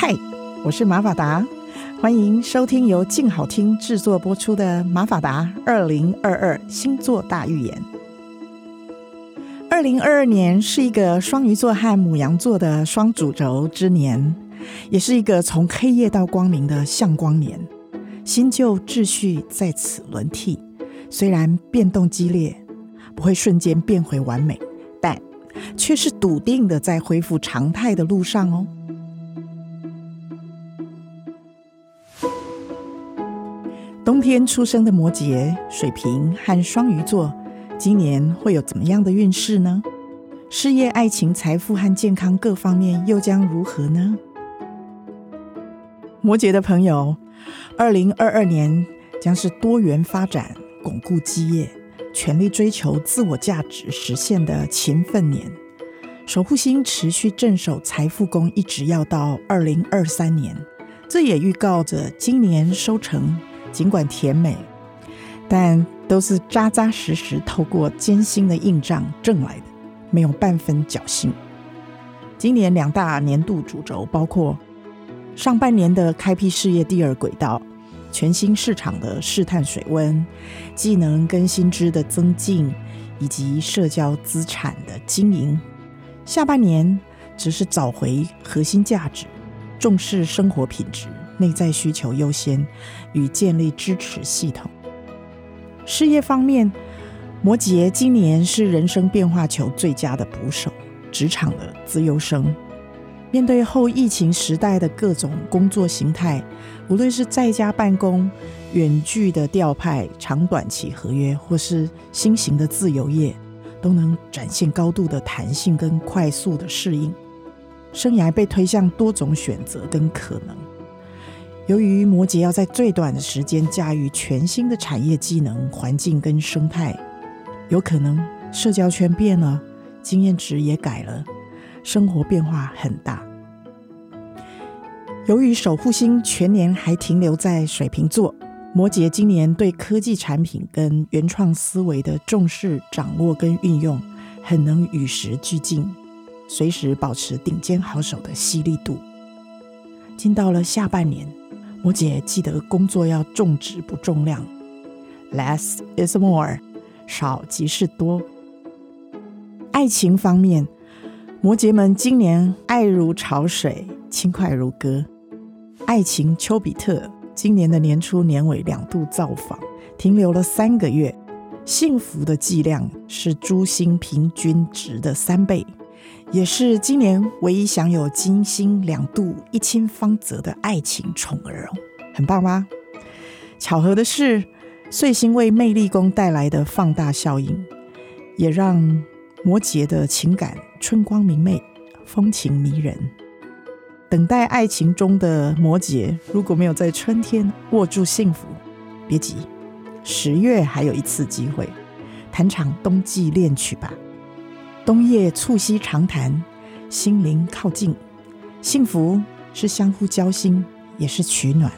嗨，我是马法达，欢迎收听由静好听制作播出的《马法达二零二二星座大预言》。二零二二年是一个双鱼座和母羊座的双主轴之年，也是一个从黑夜到光明的向光年。新旧秩序在此轮替，虽然变动激烈，不会瞬间变回完美，但却是笃定的在恢复常态的路上哦。冬天出生的摩羯、水瓶和双鱼座，今年会有怎么样的运势呢？事业、爱情、财富和健康各方面又将如何呢？摩羯的朋友。二零二二年将是多元发展、巩固基业、全力追求自我价值实现的勤奋年。守护星持续镇守财富宫，一直要到二零二三年。这也预告着今年收成尽管甜美，但都是扎扎实实透过艰辛的硬仗挣来的，没有半分侥幸。今年两大年度主轴包括上半年的开辟事业第二轨道。全新市场的试探水温，技能跟薪资的增进，以及社交资产的经营。下半年则是找回核心价值，重视生活品质，内在需求优先，与建立支持系统。事业方面，摩羯今年是人生变化球最佳的捕手，职场的自由生。面对后疫情时代的各种工作形态，无论是在家办公、远距的调派、长短期合约，或是新型的自由业，都能展现高度的弹性跟快速的适应。生涯被推向多种选择跟可能。由于摩羯要在最短的时间驾驭全新的产业技能、环境跟生态，有可能社交圈变了，经验值也改了。生活变化很大，由于守护星全年还停留在水瓶座，摩羯今年对科技产品跟原创思维的重视、掌握跟运用，很能与时俱进，随时保持顶尖好手的犀利度。进到了下半年，摩羯记得工作要重质不重量，less is more，少即是多。爱情方面。摩羯们今年爱如潮水，轻快如歌。爱情丘比特今年的年初年尾两度造访，停留了三个月。幸福的剂量是诸星平均值的三倍，也是今年唯一享有金星两度一亲芳泽的爱情宠儿哦，很棒吗？巧合的是，岁星为魅力宫带来的放大效应，也让摩羯的情感。春光明媚，风情迷人。等待爱情中的摩羯，如果没有在春天握住幸福，别急，十月还有一次机会，谈场冬季恋曲吧。冬夜促膝长谈，心灵靠近，幸福是相互交心，也是取暖。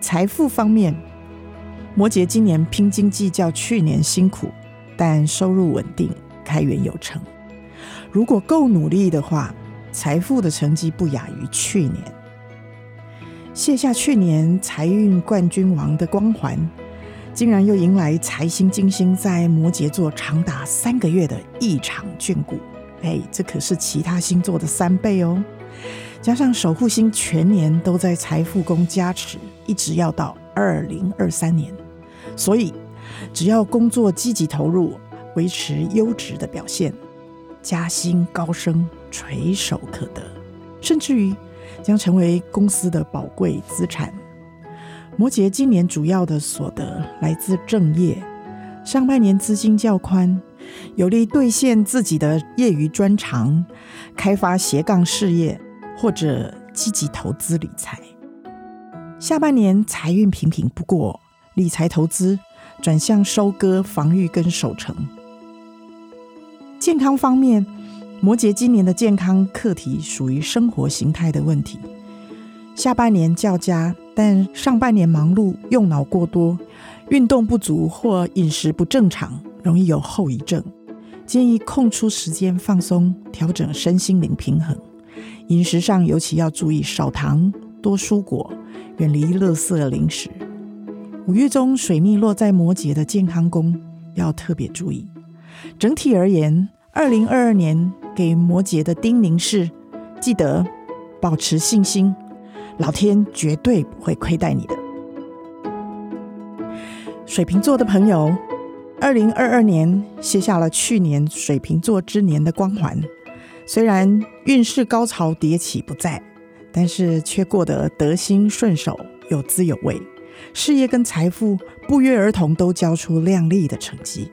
财富方面，摩羯今年拼经济较去年辛苦，但收入稳定。开源有成，如果够努力的话，财富的成绩不亚于去年。卸下去年财运冠军王的光环，竟然又迎来财星金星在摩羯座长达三个月的异常眷顾。哎，这可是其他星座的三倍哦！加上守护星全年都在财富宫加持，一直要到二零二三年，所以只要工作积极投入。维持优质的表现，加薪高升垂手可得，甚至于将成为公司的宝贵资产。摩羯今年主要的所得来自正业，上半年资金较宽，有利兑现自己的业余专长，开发斜杠事业或者积极投资理财。下半年财运平平，不过理财投资转向收割、防御跟守城。健康方面，摩羯今年的健康课题属于生活形态的问题。下半年较佳，但上半年忙碌、用脑过多、运动不足或饮食不正常，容易有后遗症。建议空出时间放松，调整身心灵平衡，饮食上尤其要注意少糖、多蔬果，远离垃圾零食。五月中水逆落在摩羯的健康宫，要特别注意。整体而言，二零二二年给摩羯的叮咛是：记得保持信心，老天绝对不会亏待你的。水瓶座的朋友，二零二二年卸下了去年水瓶座之年的光环。虽然运势高潮迭起不在，但是却过得得心顺手、有滋有味，事业跟财富不约而同都交出亮丽的成绩。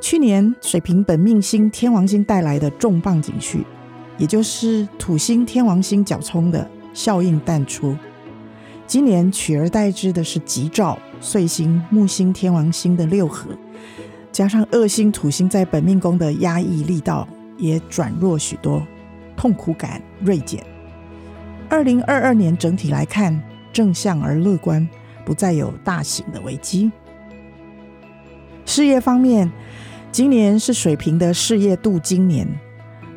去年水瓶本命星天王星带来的重磅警讯，也就是土星天王星角冲的效应淡出。今年取而代之的是吉兆岁星木星天王星的六合，加上恶星土星在本命宫的压抑力道。也转弱许多，痛苦感锐减。二零二二年整体来看，正向而乐观，不再有大型的危机。事业方面，今年是水瓶的事业镀金年，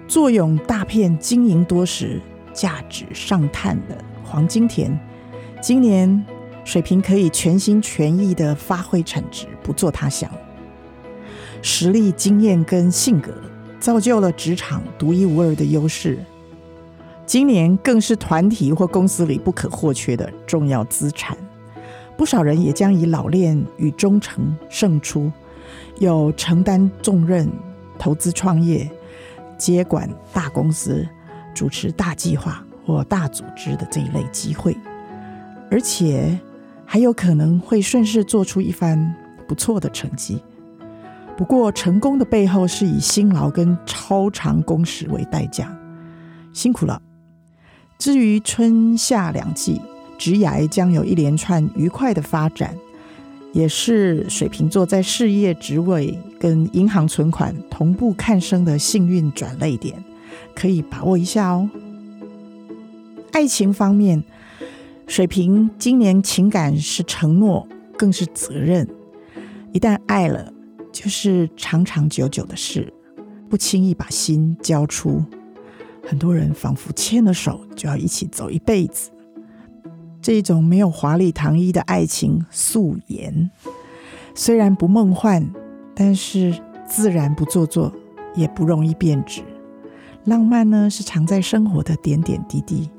坐拥大片经营多时、价值上探的黄金田。今年水瓶可以全心全意的发挥产值，不做他想。实力、经验跟性格。造就了职场独一无二的优势，今年更是团体或公司里不可或缺的重要资产。不少人也将以老练与忠诚胜出，有承担重任、投资创业、接管大公司、主持大计划或大组织的这一类机会，而且还有可能会顺势做出一番不错的成绩。不过，成功的背后是以辛劳跟超长工时为代价，辛苦了。至于春夏两季，职涯将有一连串愉快的发展，也是水瓶座在事业职位跟银行存款同步看升的幸运转捩点，可以把握一下哦。爱情方面，水瓶今年情感是承诺，更是责任，一旦爱了。就是长长久久的事，不轻易把心交出。很多人仿佛牵了手就要一起走一辈子，这一种没有华丽糖衣的爱情素颜，虽然不梦幻，但是自然不做作，也不容易变质。浪漫呢，是藏在生活的点点滴滴，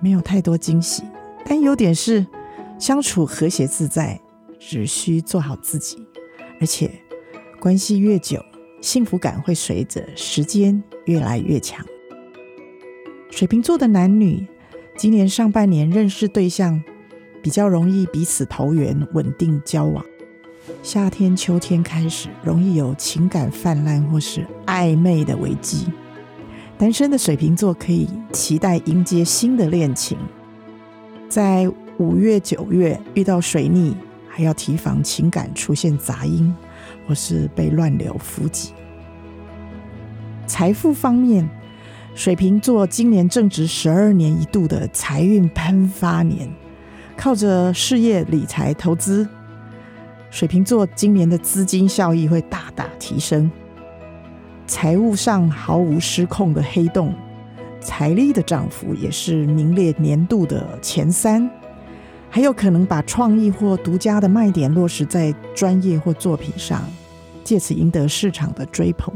没有太多惊喜，但优点是相处和谐自在，只需做好自己，而且。关系越久，幸福感会随着时间越来越强。水瓶座的男女，今年上半年认识对象比较容易彼此投缘，稳定交往。夏天、秋天开始容易有情感泛滥或是暧昧的危机。单身的水瓶座可以期待迎接新的恋情。在五月、九月遇到水逆，还要提防情感出现杂音。或是被乱流伏击。财富方面，水瓶座今年正值十二年一度的财运喷发年，靠着事业、理财、投资，水瓶座今年的资金效益会大大提升。财务上毫无失控的黑洞，财力的涨幅也是名列年度的前三。还有可能把创意或独家的卖点落实在专业或作品上，借此赢得市场的追捧，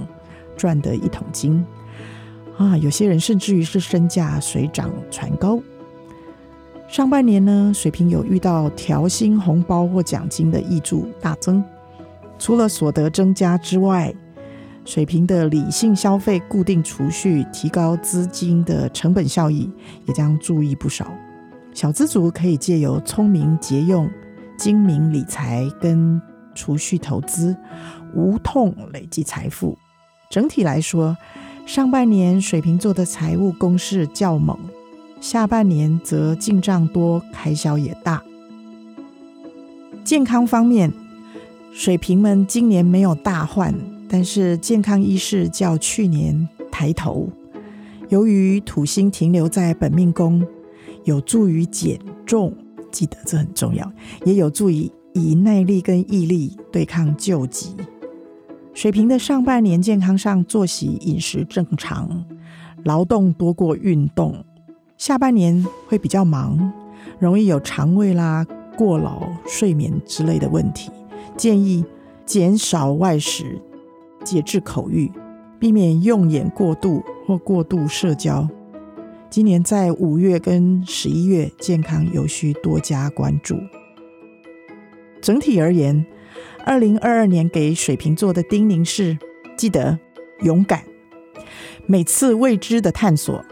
赚得一桶金啊！有些人甚至于是身价水涨船高。上半年呢，水瓶有遇到调薪、红包或奖金的挹注大增，除了所得增加之外，水瓶的理性消费、固定储蓄、提高资金的成本效益，也将注意不少。小资族可以借由聪明节用、精明理财跟储蓄投资，无痛累积财富。整体来说，上半年水瓶座的财务攻势较猛，下半年则进账多，开销也大。健康方面，水瓶们今年没有大患，但是健康意识较去年抬头。由于土星停留在本命宫。有助于减重，记得这很重要，也有助于以耐力跟毅力对抗旧疾。水瓶的上半年健康上，作息饮食正常，劳动多过运动，下半年会比较忙，容易有肠胃啦、过劳、睡眠之类的问题。建议减少外食，节制口欲，避免用眼过度或过度社交。今年在五月跟十一月，健康有需多加关注。整体而言，二零二二年给水瓶座的叮咛是：记得勇敢。每次未知的探索，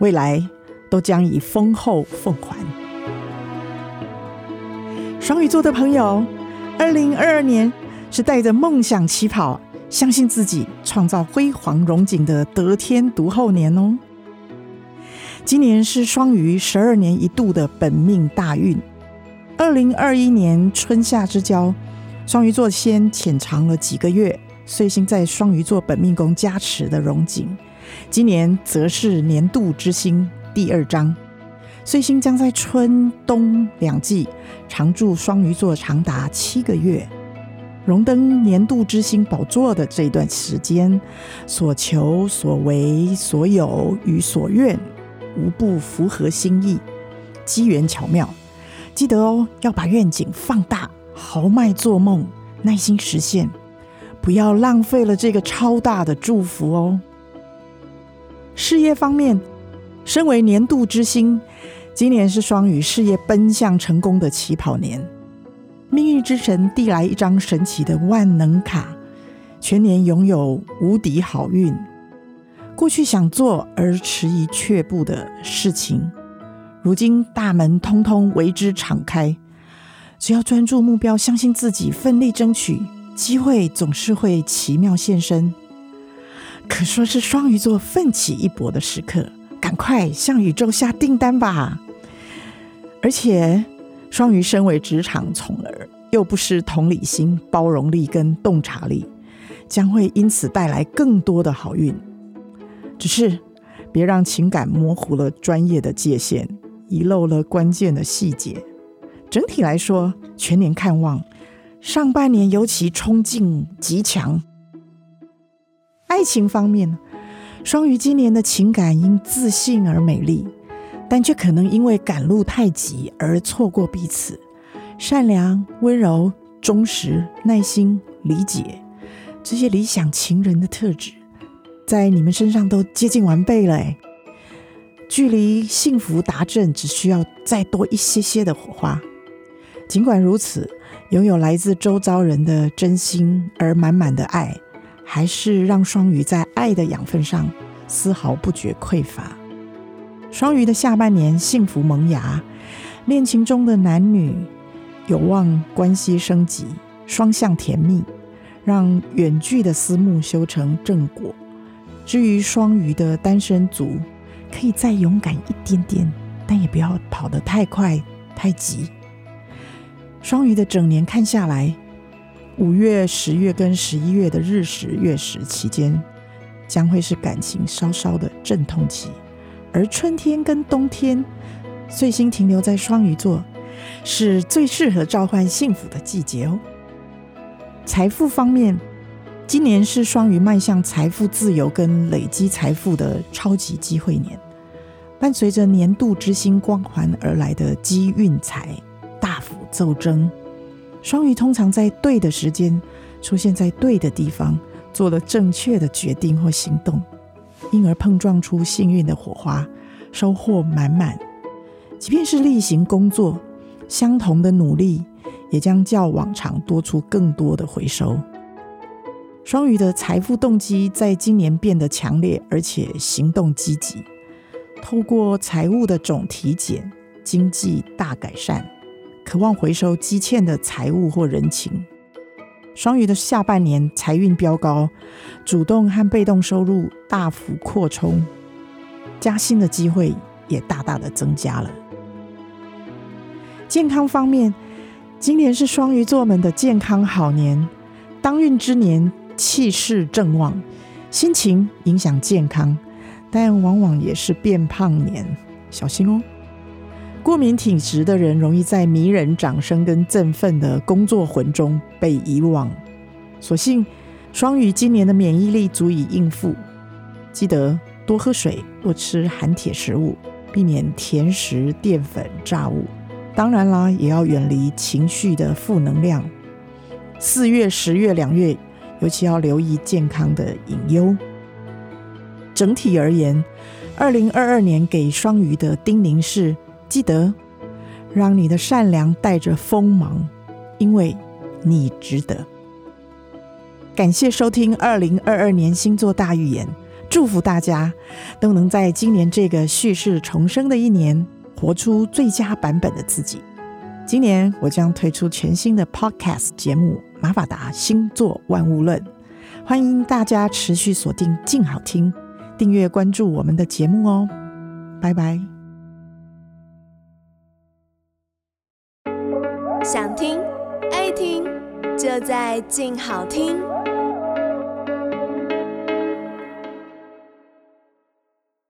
未来都将以丰厚奉还。双鱼座的朋友，二零二二年是带着梦想起跑，相信自己，创造辉煌荣景的得天独厚年哦。今年是双鱼十二年一度的本命大运。二零二一年春夏之交，双鱼座先潜藏了几个月，岁星在双鱼座本命宫加持的荣景。今年则是年度之星第二章，岁星将在春冬两季常驻双鱼座长达七个月。荣登年度之星宝座的这一段时间，所求所为所有与所愿。无不符合心意，机缘巧妙，记得哦，要把愿景放大，豪迈做梦，耐心实现，不要浪费了这个超大的祝福哦。事业方面，身为年度之星，今年是双鱼事业奔向成功的起跑年。命运之神递来一张神奇的万能卡，全年拥有无敌好运。过去想做而迟疑却步的事情，如今大门通通为之敞开。只要专注目标，相信自己，奋力争取，机会总是会奇妙现身。可说是双鱼座奋起一搏的时刻，赶快向宇宙下订单吧！而且，双鱼身为职场宠儿，又不失同理心、包容力跟洞察力，将会因此带来更多的好运。只是别让情感模糊了专业的界限，遗漏了关键的细节。整体来说，全年看旺，上半年尤其冲劲极强。爱情方面，双鱼今年的情感因自信而美丽，但却可能因为赶路太急而错过彼此。善良、温柔、忠实、耐心、理解，这些理想情人的特质。在你们身上都接近完备了，哎，距离幸福达阵只需要再多一些些的火花。尽管如此，拥有来自周遭人的真心而满满的爱，还是让双鱼在爱的养分上丝毫不觉匮乏。双鱼的下半年幸福萌芽，恋情中的男女有望关系升级，双向甜蜜，让远距的思慕修成正果。至于双鱼的单身族，可以再勇敢一点点，但也不要跑得太快太急。双鱼的整年看下来，五月、十月跟十一月的日食月食期间，将会是感情稍稍的阵痛期，而春天跟冬天，岁星停留在双鱼座，是最适合召唤幸福的季节哦。财富方面。今年是双鱼迈向财富自由跟累积财富的超级机会年，伴随着年度之星光环而来的机运财大幅骤增。双鱼通常在对的时间出现在对的地方，做了正确的决定或行动，因而碰撞出幸运的火花，收获满满。即便是例行工作，相同的努力也将较往常多出更多的回收。双鱼的财富动机在今年变得强烈，而且行动积极。透过财务的总体检，经济大改善，渴望回收积欠的财物或人情。双鱼的下半年财运飙高，主动和被动收入大幅扩充，加薪的机会也大大的增加了。健康方面，今年是双鱼座们的健康好年，当运之年。气势正旺，心情影响健康，但往往也是变胖年，小心哦。过敏体质的人容易在迷人掌声跟振奋的工作魂中被遗忘。所幸双鱼今年的免疫力足以应付，记得多喝水，多吃含铁食物，避免甜食、淀粉、炸物。当然啦，也要远离情绪的负能量。四月、十月两月，尤其要留意健康的隐忧。整体而言，二零二二年给双鱼的叮咛是：记得让你的善良带着锋芒，因为你值得。感谢收听二零二二年星座大预言，祝福大家都能在今年这个蓄势重生的一年，活出最佳版本的自己。今年我将推出全新的 Podcast 节目《马法达星座万物论》，欢迎大家持续锁定静好听，订阅关注我们的节目哦。拜拜。想听爱听，就在静好听。